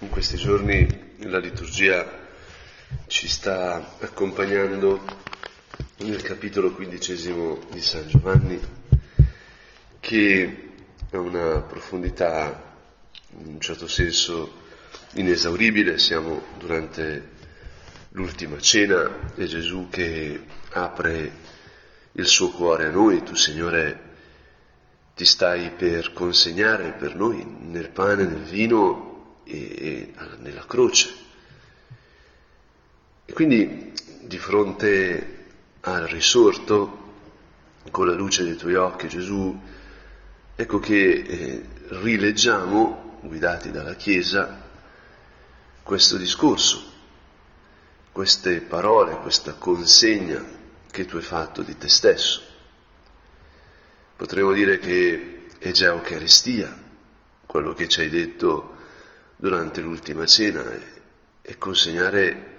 In questi giorni la liturgia ci sta accompagnando nel capitolo quindicesimo di San Giovanni, che ha una profondità in un certo senso inesauribile. Siamo durante l'ultima cena e Gesù che apre il suo cuore a noi, tu Signore ti stai per consegnare per noi nel pane, nel vino e, e nella croce. E quindi di fronte al risorto, con la luce dei tuoi occhi, Gesù, ecco che eh, rileggiamo, guidati dalla Chiesa, questo discorso, queste parole, questa consegna che tu hai fatto di te stesso. Potremmo dire che è già Eucaristia, quello che ci hai detto durante l'ultima cena e, consegnare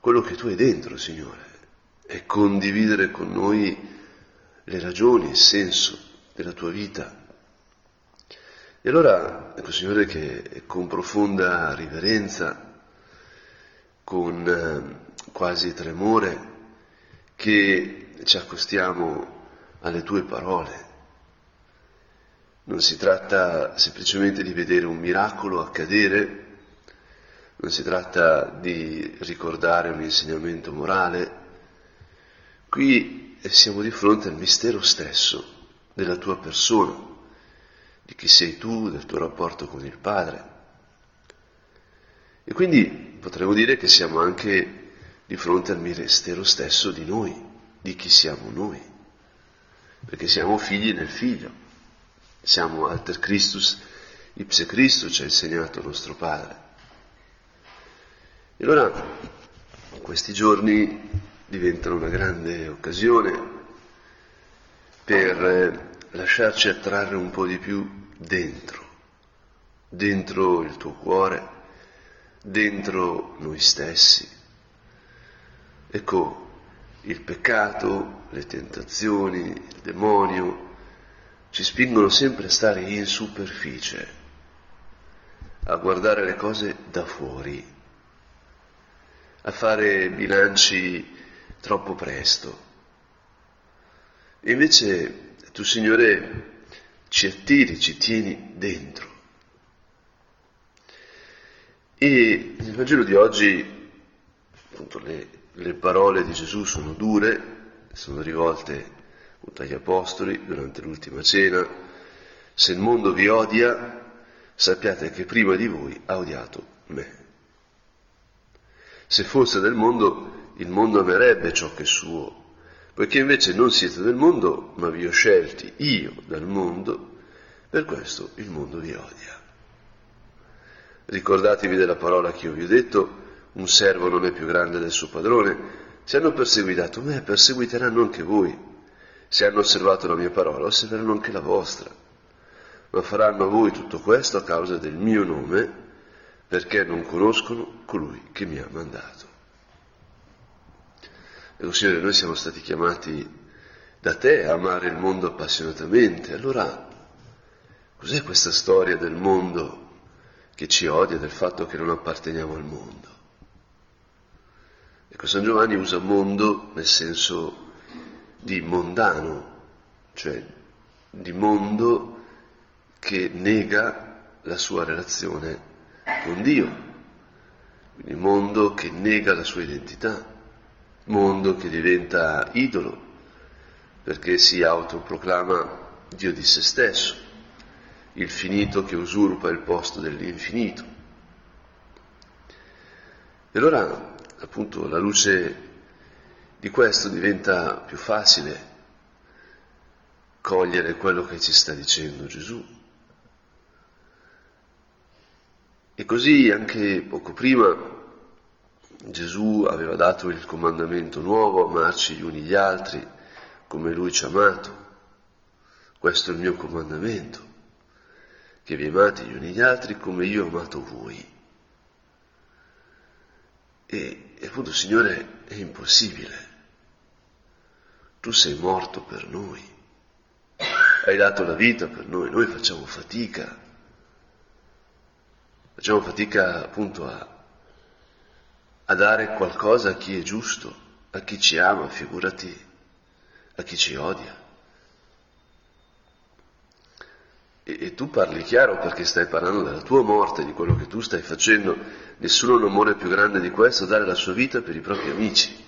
quello che tu hai dentro, Signore, e condividere con noi le ragioni, il senso della tua vita. E allora, ecco Signore, che con profonda riverenza, con eh, quasi tremore, che ci accostiamo alle tue parole, non si tratta semplicemente di vedere un miracolo accadere, non si tratta di ricordare un insegnamento morale. Qui siamo di fronte al mistero stesso della tua persona, di chi sei tu, del tuo rapporto con il Padre. E quindi potremmo dire che siamo anche di fronte al mistero stesso di noi, di chi siamo noi, perché siamo figli nel figlio. Siamo alter Christus, ipse Christus ci ha insegnato nostro Padre. E allora questi giorni diventano una grande occasione per eh, lasciarci attrarre un po' di più dentro, dentro il tuo cuore, dentro noi stessi. Ecco, il peccato, le tentazioni, il demonio, ci spingono sempre a stare in superficie, a guardare le cose da fuori, a fare bilanci troppo presto. E invece tu, Signore, ci attiri, ci tieni dentro. E nel Vangelo di oggi, appunto, le, le parole di Gesù sono dure, sono rivolte appunto agli apostoli durante l'ultima cena, se il mondo vi odia, sappiate che prima di voi ha odiato me. Se fosse del mondo, il mondo amerebbe ciò che è suo, poiché invece non siete del mondo, ma vi ho scelti io dal mondo, per questo il mondo vi odia. Ricordatevi della parola che io vi ho detto, un servo non è più grande del suo padrone, se hanno perseguitato me, perseguiteranno anche voi. Se hanno osservato la mia parola, osserveranno anche la vostra. Ma faranno a voi tutto questo a causa del mio nome, perché non conoscono colui che mi ha mandato. Ecco, Signore, noi siamo stati chiamati da te a amare il mondo appassionatamente. Allora, cos'è questa storia del mondo che ci odia, del fatto che non apparteniamo al mondo? Ecco, San Giovanni usa mondo nel senso di mondano, cioè di mondo che nega la sua relazione con Dio, quindi mondo che nega la sua identità, mondo che diventa idolo perché si autoproclama Dio di se stesso, il finito che usurpa il posto dell'infinito. E allora, appunto, la luce di questo diventa più facile cogliere quello che ci sta dicendo Gesù. E così anche poco prima Gesù aveva dato il comandamento nuovo, amarci gli uni gli altri come Lui ci ha amato. Questo è il mio comandamento, che vi amate gli uni gli altri come io ho amato voi. E, e appunto, Signore, è impossibile. Tu sei morto per noi, hai dato la vita per noi, noi facciamo fatica, facciamo fatica appunto a, a dare qualcosa a chi è giusto, a chi ci ama, figurati a chi ci odia. E, e, tu parli chiaro perché stai parlando della tua morte, di quello che tu stai facendo. Nessuno ha un amore più grande di questo, dare la sua vita per i propri amici.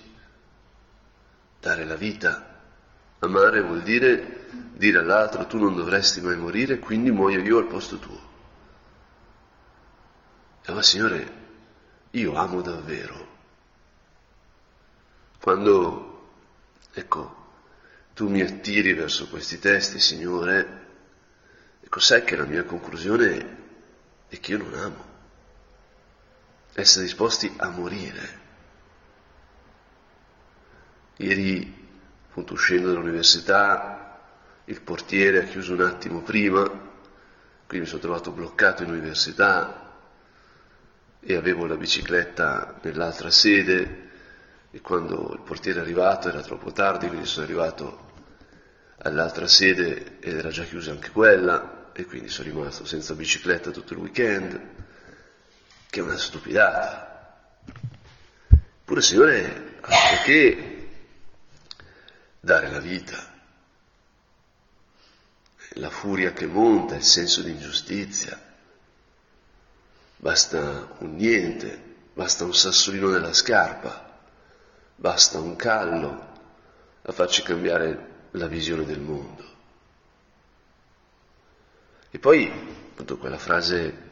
Dare la vita. Amare vuol dire dire all'altro tu non dovresti mai morire, quindi muoio io al posto tuo. E ma Signore, io amo davvero. Quando, ecco, tu mi attiri verso questi testi, Signore, ecco, sai che la mia conclusione è che io non amo. Essere disposti a morire. Ieri, appunto, uscendo dall'università, il portiere ha chiuso un attimo prima, quindi mi sono trovato bloccato in università e avevo la bicicletta nell'altra sede e quando il portiere è arrivato era troppo tardi, quindi sono arrivato all'altra sede ed era già chiusa anche quella e quindi sono rimasto senza bicicletta tutto il weekend, che è una stupidata. Pure Signore, perché dare la vita? La furia che monta, il senso di ingiustizia. Basta un niente, basta un sassolino nella scarpa basta un callo a farci cambiare la visione del mondo. E poi, appunto, quella frase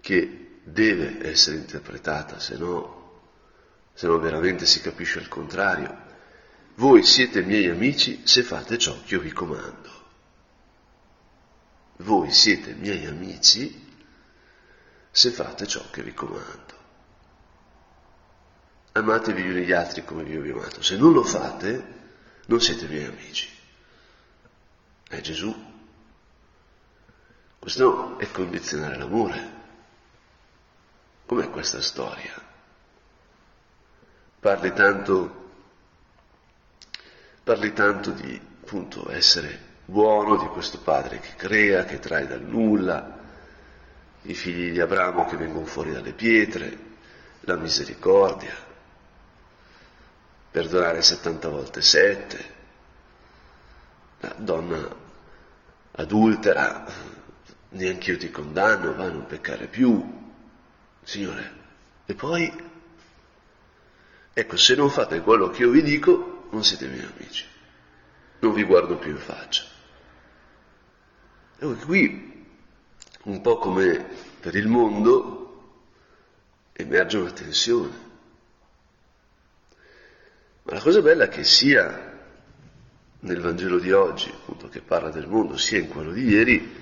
che deve essere interpretata, se no, se no veramente si capisce il contrario. Voi siete miei amici se fate ciò che io vi comando. Voi siete miei amici se fate ciò che vi comando amatevi gli uni gli altri come vi ho amato. Se non lo fate, non siete miei amici. È Gesù. Questo è condizionare l'amore. Com'è questa storia? Parli tanto, parli tanto di appunto essere buono di questo padre che crea, che trae dal nulla, i figli di Abramo che vengono fuori dalle pietre, la misericordia perdonare 70 volte 7, la donna adultera, neanche io ti condanno, va a non peccare più, Signore. E poi, ecco, se non fate quello che io vi dico, non siete miei amici, non vi guardo più in faccia. E qui, un po' come per il mondo, emerge una tensione. Ma la cosa bella è che sia nel Vangelo di oggi, appunto, che parla del mondo, sia in quello di ieri,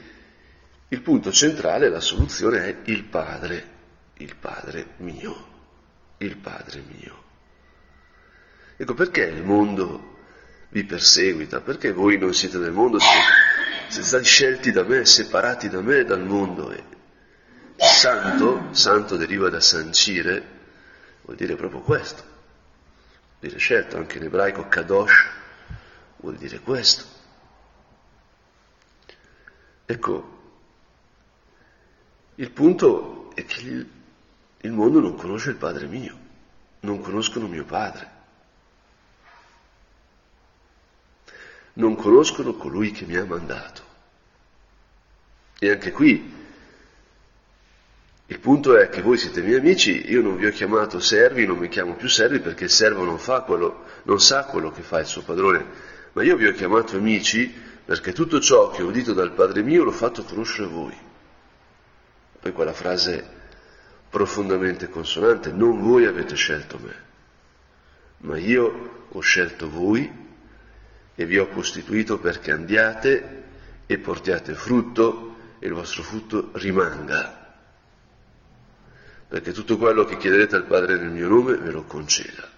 il punto centrale, la soluzione è il Padre, il Padre mio, il Padre mio. Ecco perché il mondo vi perseguita, perché voi non siete del mondo, siete, siete stati scelti da me, separati da me, dal mondo. E santo, santo deriva da sancire, vuol dire proprio questo dire scelto, anche in ebraico kadosh vuol dire questo. Ecco, il punto è che il mondo non conosce il Padre mio, non conoscono mio Padre, non conoscono colui che mi ha mandato. E anche qui il punto è che voi siete miei amici, io non vi ho chiamato servi, non mi chiamo più servi perché il servo non, quello, non sa quello che fa il suo padrone, ma io vi ho chiamato amici perché tutto ciò che ho udito dal Padre mio l'ho fatto conoscere voi. Poi quella frase profondamente consonante, non voi avete scelto me, ma io ho scelto voi e vi ho costituito perché andiate e portiate frutto e il vostro frutto rimanga perché tutto quello che chiederete al Padre nel mio nome ve lo conceda.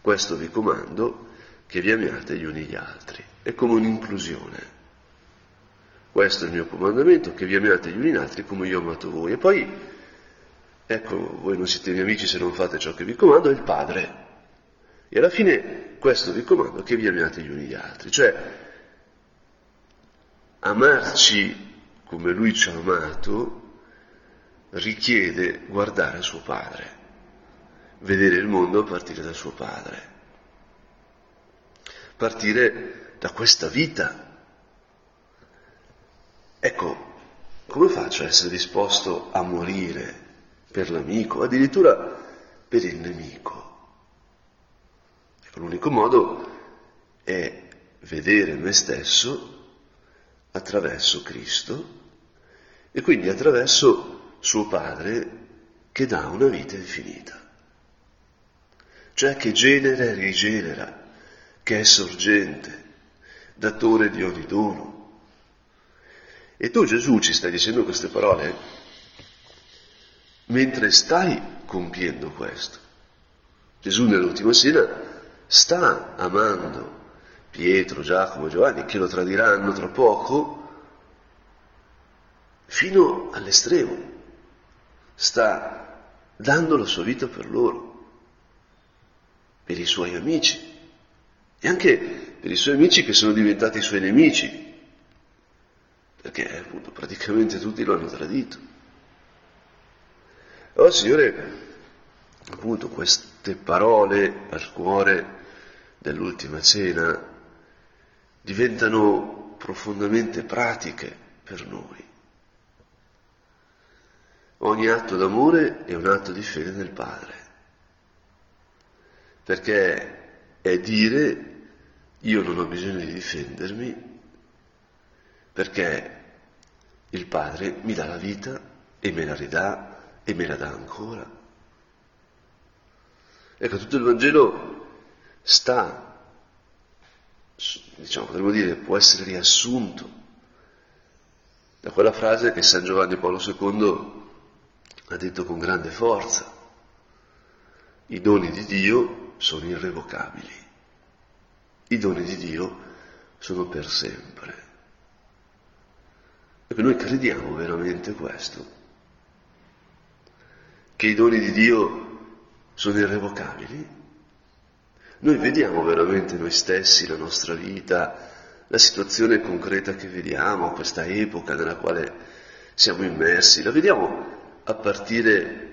Questo vi comando, che vi amiate gli uni gli altri. È come un'inclusione. Questo è il mio comandamento, che vi amiate gli uni gli altri come io ho amato voi. E poi, ecco, voi non siete miei amici se non fate ciò che vi comando, è il Padre. E alla fine questo vi comando, che vi amiate gli uni gli altri. Cioè, amarci come lui ci ha amato, richiede guardare suo padre, vedere il mondo a partire da suo padre, partire da questa vita. Ecco, come faccio a essere disposto a morire per l'amico, addirittura per il nemico? L'unico modo è vedere me stesso attraverso Cristo e quindi attraverso suo Padre che dà una vita infinita, cioè che genera e rigenera, che è sorgente, datore di ogni dono. E tu Gesù ci stai dicendo queste parole mentre stai compiendo questo. Gesù nell'ultima sera sta amando Pietro, Giacomo, Giovanni, che lo tradiranno tra poco, fino all'estremo. Sta dando la sua vita per loro, per i suoi amici e anche per i suoi amici che sono diventati i suoi nemici, perché appunto praticamente tutti lo hanno tradito. Allora, Signore, appunto queste parole al cuore dell'ultima cena diventano profondamente pratiche per noi. Ogni atto d'amore è un atto di fede nel Padre, perché è dire io non ho bisogno di difendermi, perché il Padre mi dà la vita e me la ridà e me la dà ancora. Ecco, tutto il Vangelo sta diciamo, potremmo dire, può essere riassunto da quella frase che San Giovanni Paolo II ha detto con grande forza. I doni di Dio sono irrevocabili. I doni di Dio sono per sempre. E noi crediamo veramente questo, che i doni di Dio sono irrevocabili. Noi vediamo veramente noi stessi, la nostra vita, la situazione concreta che vediamo, questa epoca nella quale siamo immersi, la vediamo a partire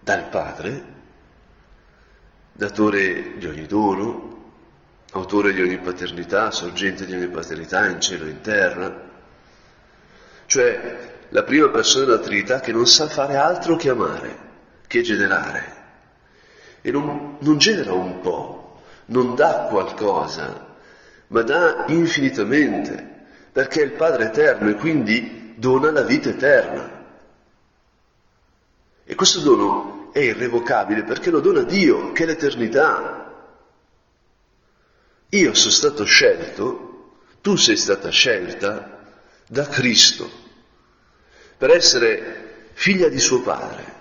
dal Padre, datore di ogni dono, autore di ogni paternità, sorgente di ogni paternità in cielo e in terra, cioè la prima persona della Trinità che non sa fare altro che amare, che generare, e non, non genera un po', non dà qualcosa, ma dà infinitamente, perché è il Padre eterno e quindi dona la vita eterna. E questo dono è irrevocabile perché lo dona Dio, che è l'eternità. Io sono stato scelto, tu sei stata scelta da Cristo per essere figlia di suo Padre.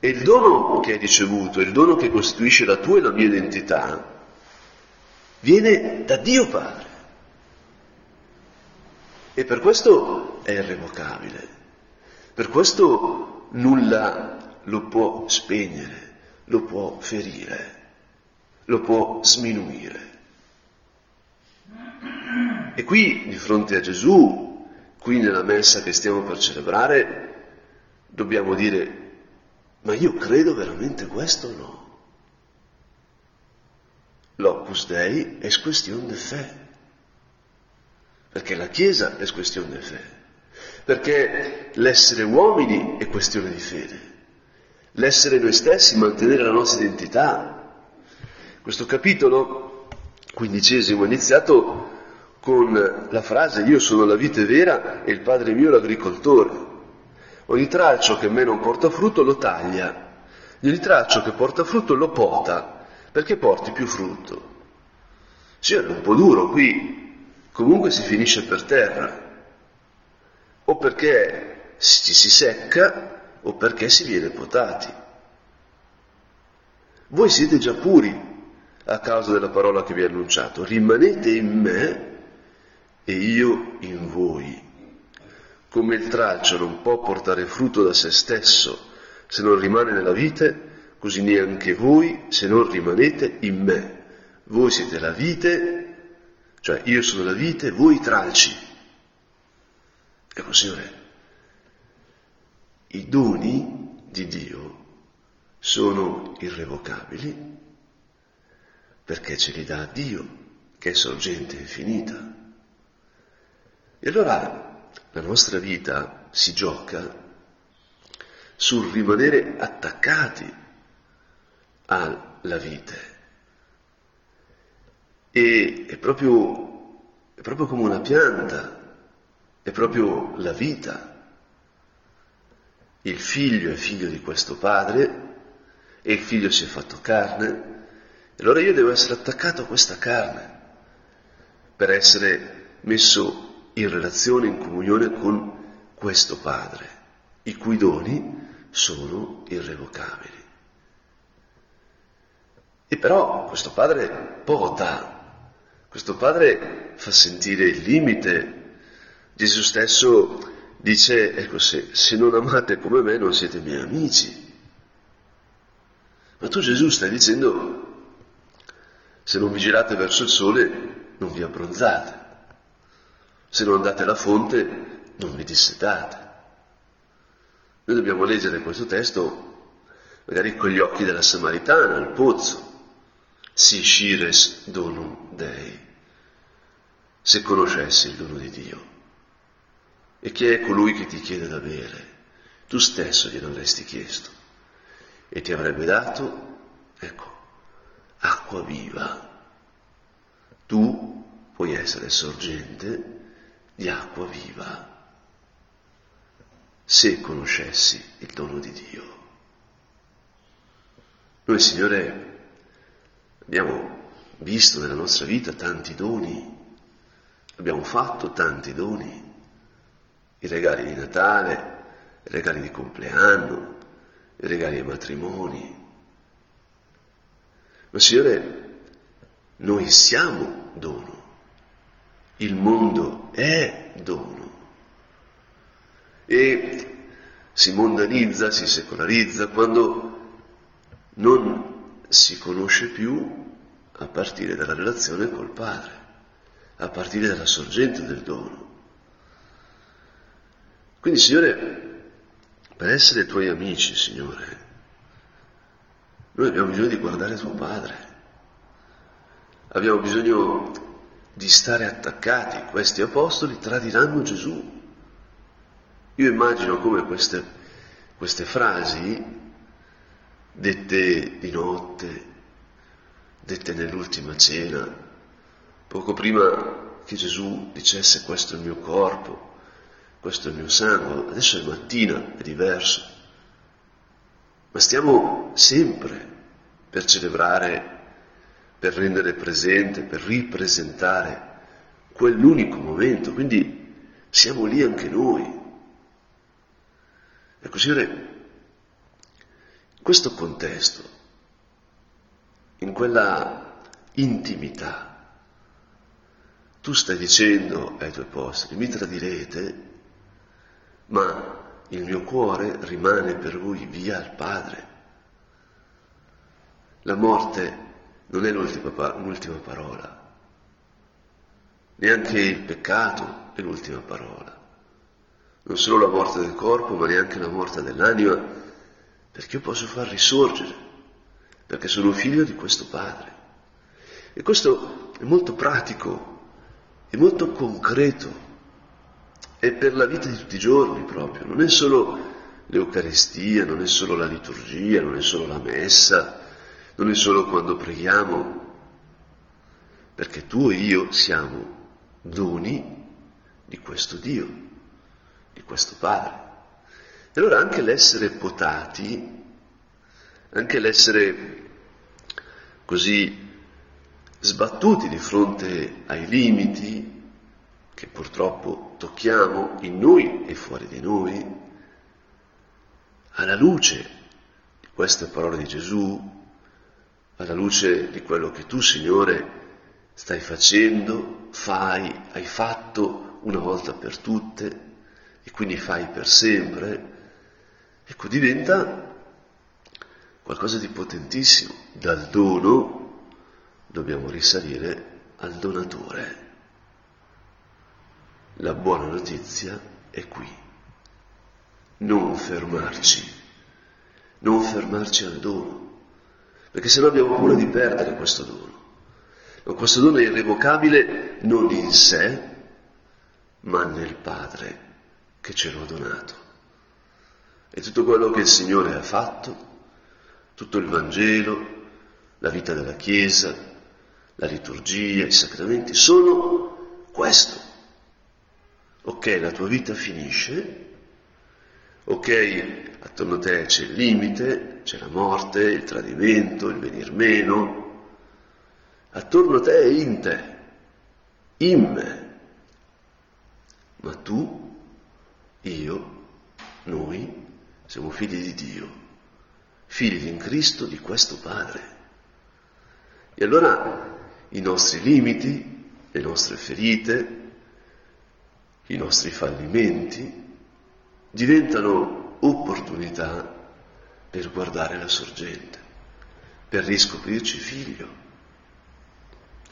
E il dono che hai ricevuto, il dono che costituisce la tua e la mia identità, viene da Dio Padre. E per questo è irrevocabile. Per questo nulla lo può spegnere, lo può ferire, lo può sminuire. E qui, di fronte a Gesù, qui nella messa che stiamo per celebrare, dobbiamo dire ma io credo veramente questo o no? L'opus Dei è questione di fede, perché la Chiesa è questione di fede, perché l'essere uomini è questione di fede, l'essere noi stessi, mantenere la nostra identità. Questo capitolo quindicesimo è iniziato con la frase io sono la vite vera e il Padre mio l'agricoltore. Ogni tralcio che a me non porta frutto lo taglia, ogni tralcio che porta frutto lo pota, perché porti più frutto. Sì, è un po' duro qui, comunque si finisce per terra, o perché ci si secca o perché si viene potati. Voi siete già puri a causa della parola che vi ho annunciato, rimanete in me e io in voi. Come il tralcio non può portare frutto da se stesso se non rimane nella vite, così neanche voi se non rimanete in me. Voi siete la vite, cioè io sono la vite, voi i tralci. Ecco, Signore, i doni di Dio sono irrevocabili perché ce li dà Dio, che è sorgente infinita. E allora la nostra vita si gioca sul rimanere attaccati alla vite. E è proprio, è proprio come una pianta, è proprio la vita. Il figlio è figlio di questo padre e il figlio si è fatto carne, e allora io devo essere attaccato a questa carne per essere messo in relazione, in comunione con questo padre, i cui doni sono irrevocabili. E però questo padre pota, questo padre fa sentire il limite. Gesù stesso dice, ecco, se, se non amate come me non siete miei amici. Ma tu Gesù stai dicendo, se non vi girate verso il sole non vi abbronzate, se non andate alla fonte non vi dissetate. Noi dobbiamo leggere questo testo magari con gli occhi della Samaritana, al pozzo, si scires donum Dei, se conoscessi il dono di Dio. E chi è colui che ti chiede da bere? Tu stesso glielo avresti chiesto e ti avrebbe dato, ecco, acqua viva. Tu puoi essere sorgente di acqua viva se conoscessi il dono di Dio. Noi, Signore, abbiamo visto nella nostra vita tanti doni, abbiamo fatto tanti doni, i regali di Natale, i regali di compleanno, i regali ai matrimoni. Ma Signore, noi siamo dono, il mondo è dono e si mondanizza, si secolarizza quando non si conosce più a partire dalla relazione col Padre, a partire dalla sorgente del dono. Quindi, Signore, per essere tuoi amici, Signore, noi abbiamo bisogno di guardare tuo Padre, abbiamo bisogno di stare attaccati. Questi apostoli tradiranno Gesù. Io immagino come queste, queste frasi, dette di notte, dette nell'ultima cena, poco prima che Gesù dicesse questo è il mio corpo, questo è il mio sangue, adesso è mattina, è diverso, ma stiamo sempre per celebrare, per rendere presente, per ripresentare quell'unico momento, quindi siamo lì anche noi. Ecco, Signore, in questo contesto, in quella intimità, tu stai dicendo ai tuoi apostoli, mi tradirete, ma il mio cuore rimane per voi via al Padre. La morte non è l'ultima, parola, neanche il peccato è l'ultima parola. Non solo la morte del corpo, ma neanche la morte dell'anima, perché io posso far risorgere, perché sono figlio di questo Padre. E questo è molto pratico, è molto concreto, è per la vita di tutti i giorni proprio, non è solo l'Eucaristia, non è solo la liturgia, non è solo la messa, non è solo quando preghiamo, perché tu e io siamo doni di questo Dio di questo Padre. E allora anche l'essere potati, anche l'essere così sbattuti di fronte ai limiti che purtroppo tocchiamo in noi e fuori di noi, alla luce di queste parole di Gesù, alla luce di quello che tu, Signore, stai facendo, fai, hai fatto una volta per tutte, e quindi fai per sempre, ecco diventa qualcosa di potentissimo. Dal dono dobbiamo risalire al donatore. La buona notizia è qui. Non fermarci, non fermarci al dono, perché se no abbiamo paura di perdere questo dono. Ma questo dono è irrevocabile non in sé, ma nel Padre che ce l'ha donato. E tutto quello che il Signore ha fatto, tutto il Vangelo, la vita della Chiesa, la liturgia, i sacramenti, sono questo. Ok, la tua vita finisce, ok, attorno a te c'è il limite, c'è la morte, il tradimento, il venir meno, attorno a te è in te, in me, ma tu, io, noi siamo figli di Dio, figli in Cristo di questo Padre. E allora i nostri limiti, le nostre ferite, i nostri fallimenti diventano opportunità per guardare la sorgente, per riscoprirci figlio.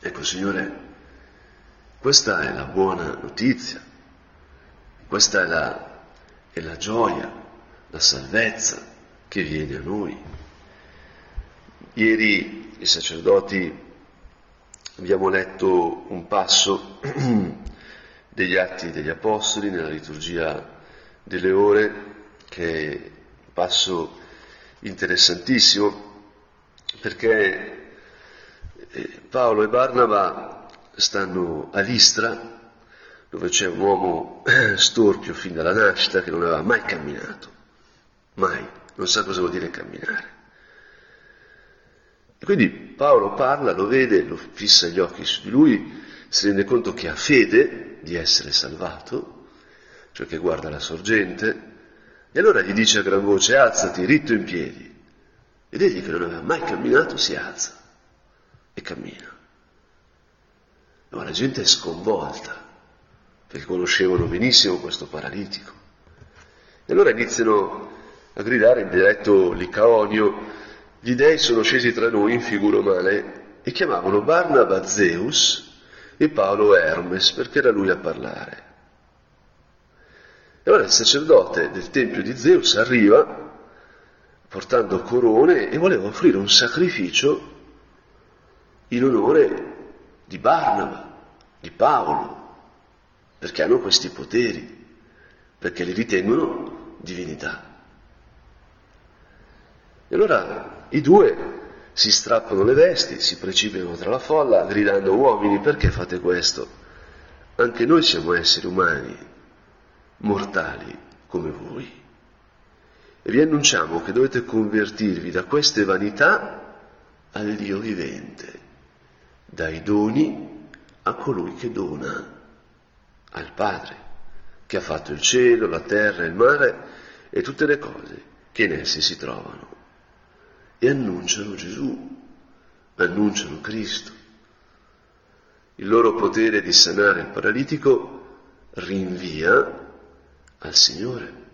Ecco, Signore, questa è la buona notizia, questa è la, è la gioia, la salvezza che viene a noi. Ieri i sacerdoti abbiamo letto un passo degli Atti degli Apostoli nella liturgia delle ore, che è un passo interessantissimo, perché eh, Paolo e Barnaba stanno a Listra, dove c'è un uomo storpio fin dalla nascita che non aveva mai camminato, mai, non sa cosa vuol dire camminare. Quindi Paolo parla, lo vede, lo fissa gli occhi su di lui, si rende conto che ha fede di essere salvato, cioè che guarda la sorgente, e allora gli dice a gran voce alzati, ritto in piedi. Ed egli che non aveva mai camminato si alza e cammina. Ma la gente è sconvolta, perché conoscevano benissimo questo paralitico. E allora iniziano a gridare in dialetto licaonio, gli dei sono scesi tra noi in figura umane e chiamavano Barnaba Zeus e Paolo Hermes perché era lui a parlare. E ora il sacerdote del tempio di Zeus arriva portando corone e voleva offrire un sacrificio in onore di Barnaba, di Paolo, perché hanno questi poteri, perché li ritengono divinità. E allora i due si strappano le vesti, si precipitano tra la folla, gridando uomini perché fate questo? Anche noi siamo esseri umani, mortali come voi. E vi annunciamo che dovete convertirvi da queste vanità al Dio vivente, dai doni a colui che dona, al Padre, che ha fatto il cielo, la terra, il mare e tutte le cose che in essi si trovano e annunciano Gesù, annunciano Cristo. Il loro potere di sanare il paralitico rinvia al Signore.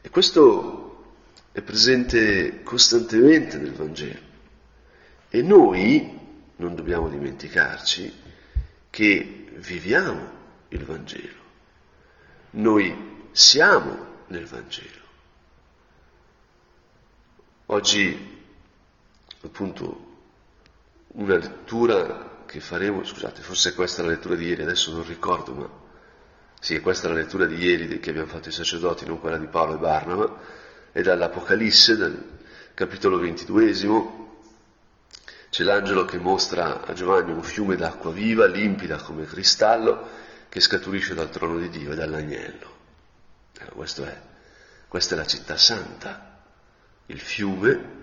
E questo è presente costantemente nel Vangelo. E noi non dobbiamo dimenticarci che viviamo il Vangelo. Noi siamo nel Vangelo. Oggi, appunto, una lettura che faremo, scusate, forse questa è la lettura di ieri, adesso non ricordo, ma sì, questa è la lettura di ieri che abbiamo fatto i sacerdoti, non quella di Paolo e Barnaba, è dall'Apocalisse, dal capitolo ventiduesimo, c'è l'angelo che mostra a Giovanni un fiume d'acqua viva, limpida come cristallo, che scaturisce dal trono di Dio e dall'agnello. Allora, è, questa è la città santa il fiume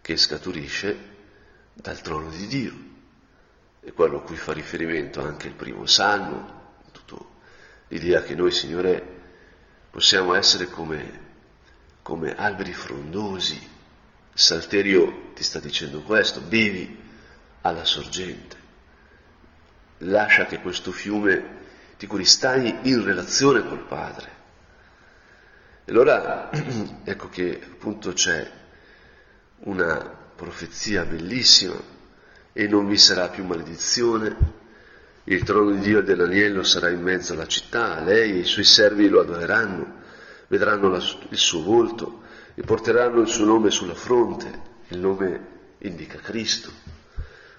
che scaturisce dal trono di Dio. È quello a cui fa riferimento anche il primo salmo, l'idea che noi, Signore, possiamo essere come, come alberi frondosi. Il Salterio ti sta dicendo questo, bevi alla sorgente. Lascia che questo fiume di cui stai in relazione col Padre e allora ecco che appunto c'è una profezia bellissima e non vi sarà più maledizione, Il trono di Dio e dell'agnello sarà in mezzo alla città, lei e i suoi servi lo adoreranno, vedranno la, il suo volto e porteranno il suo nome sulla fronte. Il nome indica Cristo.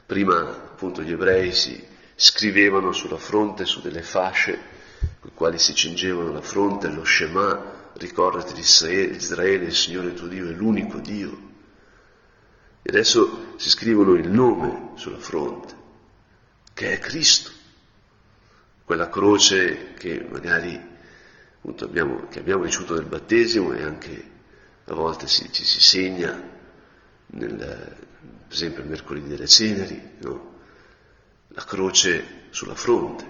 Prima appunto gli ebrei si scrivevano sulla fronte su delle fasce con le quali si cingevano la fronte, lo Shema, ricordati di Israele, Israele, il Signore tuo Dio è l'unico Dio. E adesso si scrivono il nome sulla fronte, che è Cristo quella croce che magari appunto, abbiamo, che abbiamo ricevuto nel battesimo e anche a volte si, ci si segna, nel, per esempio il mercoledì delle ceneri, no? la croce sulla fronte.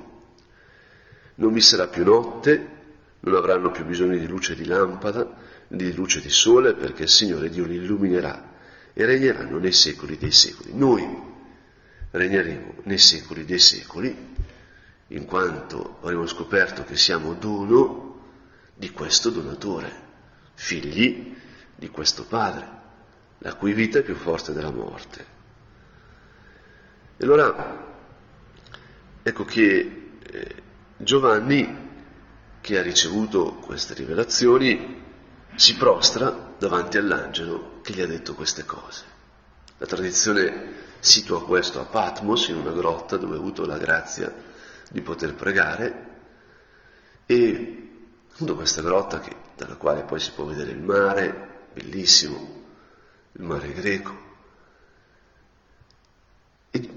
Non vi sarà più notte, non avranno più bisogno di luce di lampada, di luce di sole, perché il Signore Dio li illuminerà e regneranno nei secoli dei secoli. Noi regneremo nei secoli dei secoli in quanto avremo scoperto che siamo dono di questo donatore, figli di questo Padre, la cui vita è più forte della morte. E allora ecco che eh, Giovanni, che ha ricevuto queste rivelazioni, si prostra davanti all'angelo che gli ha detto queste cose. La tradizione situa questo a Patmos, in una grotta dove ha avuto la grazia di poter pregare e appunto questa grotta che, dalla quale poi si può vedere il mare, bellissimo, il mare greco. E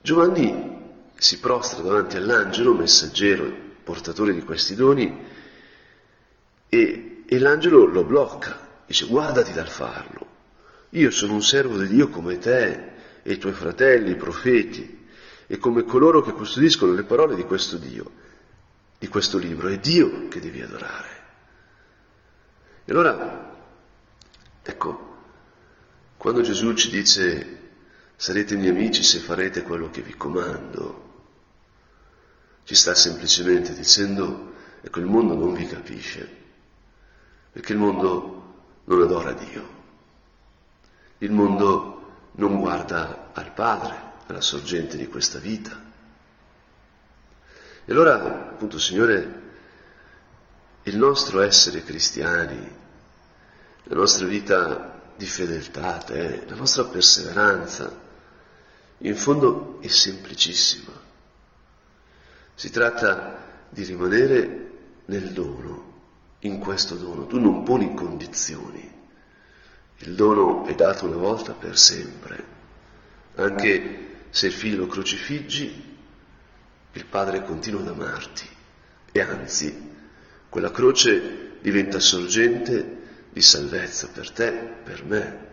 Giovanni si prostra davanti all'angelo, messaggero, portatore di questi doni, e, e l'angelo lo blocca, dice guardati dal farlo, io sono un servo di Dio come te e i tuoi fratelli, i profeti, e come coloro che custodiscono le parole di questo Dio, di questo libro. È Dio che devi adorare. E allora, ecco, quando Gesù ci dice sarete miei amici se farete quello che vi comando, ci sta semplicemente dicendo, ecco, il mondo non vi capisce, perché il mondo non adora Dio, il mondo non guarda al Padre, alla sorgente di questa vita. E allora, appunto, Signore, il nostro essere cristiani, la nostra vita di fedeltà te, la nostra perseveranza, in fondo è semplicissima. Si tratta di rimanere nel dono, in questo dono. Tu non poni condizioni. Il dono è dato una volta per sempre. Anche se il figlio lo crocifiggi, il padre continua ad amarti e anzi quella croce diventa sorgente di salvezza per te, per me.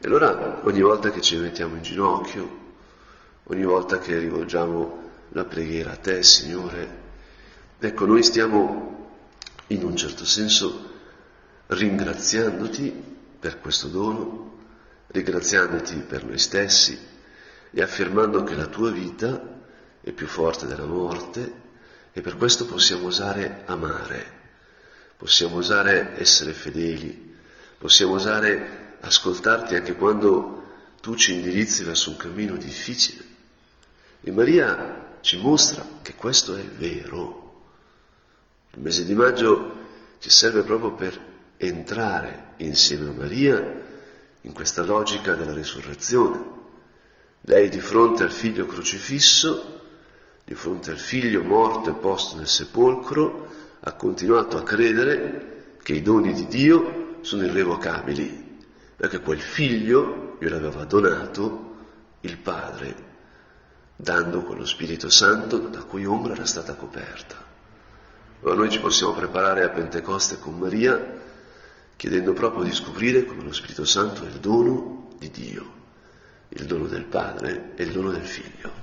E allora ogni volta che ci mettiamo in ginocchio, ogni volta che rivolgiamo la preghiera a te, Signore, ecco, noi stiamo in un certo senso ringraziandoti per questo dono, ringraziandoti per noi stessi, e affermando che la tua vita è più forte della morte e per questo possiamo osare amare, possiamo osare essere fedeli, possiamo osare ascoltarti anche quando tu ci indirizzi verso un cammino difficile. E Maria ci mostra che questo è vero. Il mese di maggio ci serve proprio per entrare insieme a Maria in questa logica della risurrezione lei di fronte al figlio crocifisso, di fronte al figlio morto e posto nel sepolcro, ha continuato a credere che i doni di Dio sono irrevocabili, perché quel figlio gliel'aveva donato il Padre, dando quello Spirito Santo da cui ombra era stata coperta. Allora noi ci possiamo preparare a Pentecoste con Maria, chiedendo proprio di scoprire come lo Spirito Santo è il dono di Dio il dono del Padre e il dono del Figlio.